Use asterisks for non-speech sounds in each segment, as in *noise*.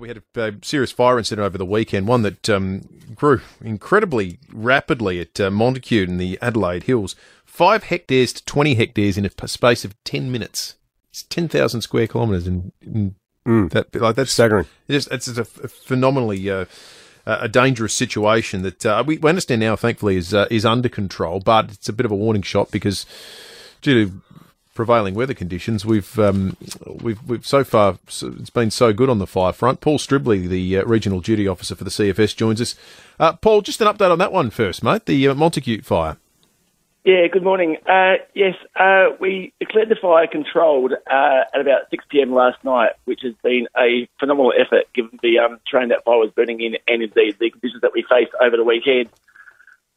We had a, serious fire incident over the weekend, one that um, grew incredibly rapidly at uh, Montacute in the Adelaide Hills. Five hectares to 20 hectares in a space of 10 minutes. It's 10,000 square kilometres in, in mm. that. Like that's staggering. It's, it's, a phenomenally uh, a dangerous situation that uh, we, understand now, thankfully, is uh, is under control. But it's a bit of a warning shot because due to prevailing weather conditions, we've um, we've we've so far it's been so good on the fire front. Paul Stribley, the uh, regional duty officer for the CFS, joins us. Uh, Paul, just an update on that one first, mate. The uh, Montacute fire. Yeah, good morning. Uh, yes, uh, we declared the fire controlled uh, at about 6 pm last night, which has been a phenomenal effort given the um, terrain that fire was burning in and indeed the conditions that we faced over the weekend.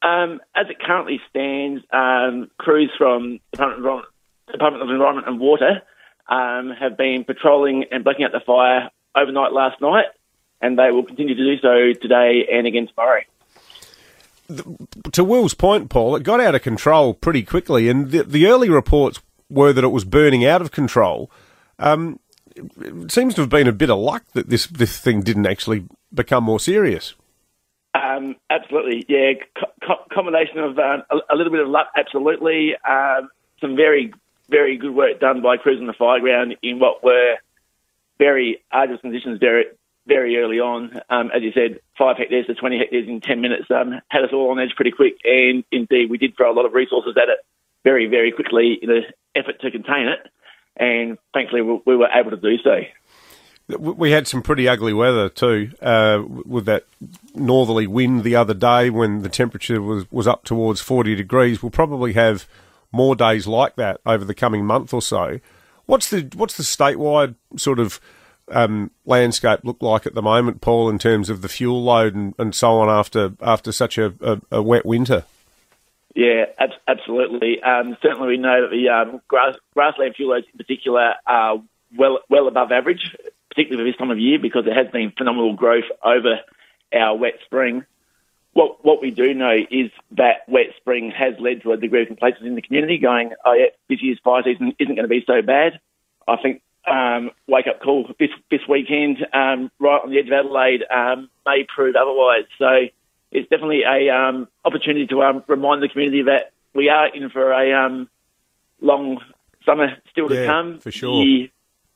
Um, as it currently stands, um, crews from Department of, Department of Environment and Water um, have been patrolling and blacking out the fire overnight last night, and they will continue to do so today and again tomorrow to Will's point, Paul, it got out of control pretty quickly, and the, the early reports were that it was burning out of control. Um, it seems to have been a bit of luck that this this thing didn't actually become more serious. Um, absolutely, yeah. Co- combination of um, a, a, little bit of luck, absolutely. Um, some very very good work done by crews on the fireground in what were very arduous conditions, very very early on. Um, as you said, five hectares to 20 hectares in 10 minutes um, had us all on edge pretty quick. And indeed, we did throw a lot of resources at it very, very quickly in an effort to contain it. And thankfully, we were able to do so. We had some pretty ugly weather too, uh, with that northerly wind the other day when the temperature was, was up towards 40 degrees. We'll probably have more days like that over the coming month or so. What's the what's the statewide sort of um, landscape look like at the moment, Paul, in terms of the fuel load and, and so on after after such a, a, a wet winter? Yeah, ab- absolutely. Um, certainly, we know that the um, grass, grassland fuel loads in particular are well well above average, particularly for this time of year, because there has been phenomenal growth over our wet spring. What what we do know is that wet spring has led to a degree of complacency in the community, going, "Oh yeah, this year's fire season isn't going to be so bad." I think um, wake up call this this weekend, um, right on the edge of Adelaide, um, may prove otherwise. So it's definitely a um, opportunity to um, remind the community that we are in for a um, long summer still to yeah, come. For sure. The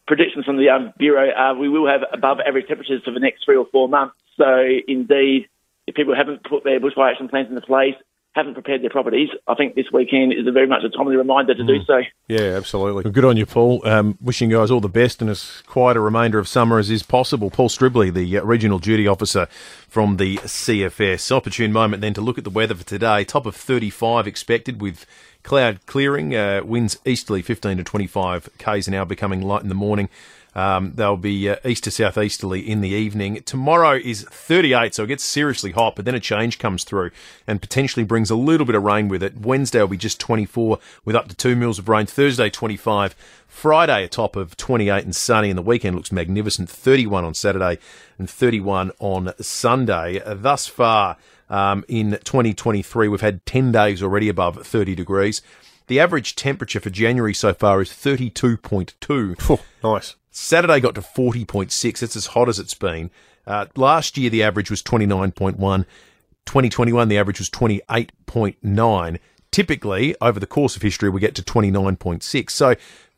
predictions from the bureau are we will have above average temperatures for the next three or four months. So indeed, if people haven't put their bushfire action plans into place, haven't prepared their properties, I think this weekend is a very much a timely reminder to mm. do so. Yeah, absolutely. Well, good on you, Paul. Um, wishing you guys all the best and as quiet a remainder of summer as is possible. Paul Stribley, the uh, Regional Duty Officer from the CFS. Opportune moment then to look at the weather for today. Top of 35 expected with cloud clearing. Uh, winds easterly 15 to 25 k's an hour, becoming light in the morning. Um, they'll be uh, east to southeasterly in the evening. Tomorrow is 38, so it gets seriously hot, but then a change comes through and potentially brings a little bit of rain with it. Wednesday will be just 24 with up to 2 mils of rain. Thursday, 25. Friday, a top of 28 and sunny, and the weekend looks magnificent. 31 on Saturday and 31 on Sunday. Thus far um, in 2023, we've had 10 days already above 30 degrees. The average temperature for January so far is 32.2. Oh, nice. Saturday got to 40.6. It's as hot as it's been. Uh, last year, the average was 29.1. 2021, the average was 28.9. Typically, over the course of history, we get to 29.6. So,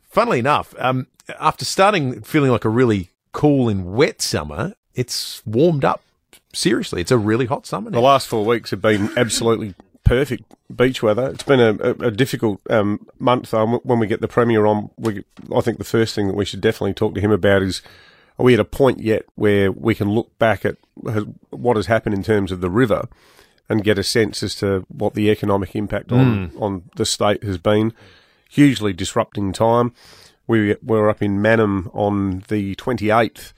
funnily enough, um, after starting feeling like a really cool and wet summer, it's warmed up. Seriously, it's a really hot summer now. The last four weeks have been absolutely perfect beach weather. It's been a, a, a difficult um, month. Um, when we get the Premier on, we, I think the first thing that we should definitely talk to him about is are we at a point yet where we can look back at what has happened in terms of the river and get a sense as to what the economic impact on, mm. on the state has been? Hugely disrupting time. We were up in Mannum on the 28th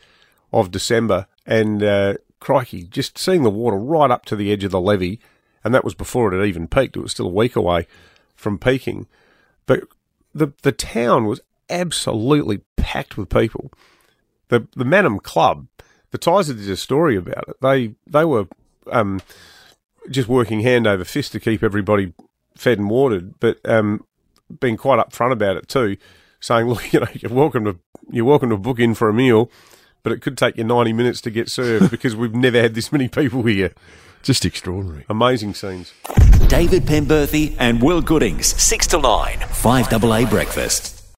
of December and uh, crikey, just seeing the water right up to the edge of the levee – and that was before it had even peaked. It was still a week away from peaking, but the the town was absolutely packed with people. The the Mannum Club, the Tiser did a story about it. They they were um, just working hand over fist to keep everybody fed and watered, but um, being quite upfront about it too, saying, "Look, *laughs* you know, you're welcome to you're welcome to book in for a meal, but it could take you 90 minutes to get served because we've never had this many people here. Just extraordinary. Amazing scenes. David Penberthy and Will Goodings, 6 to 9, 5AA Breakfast.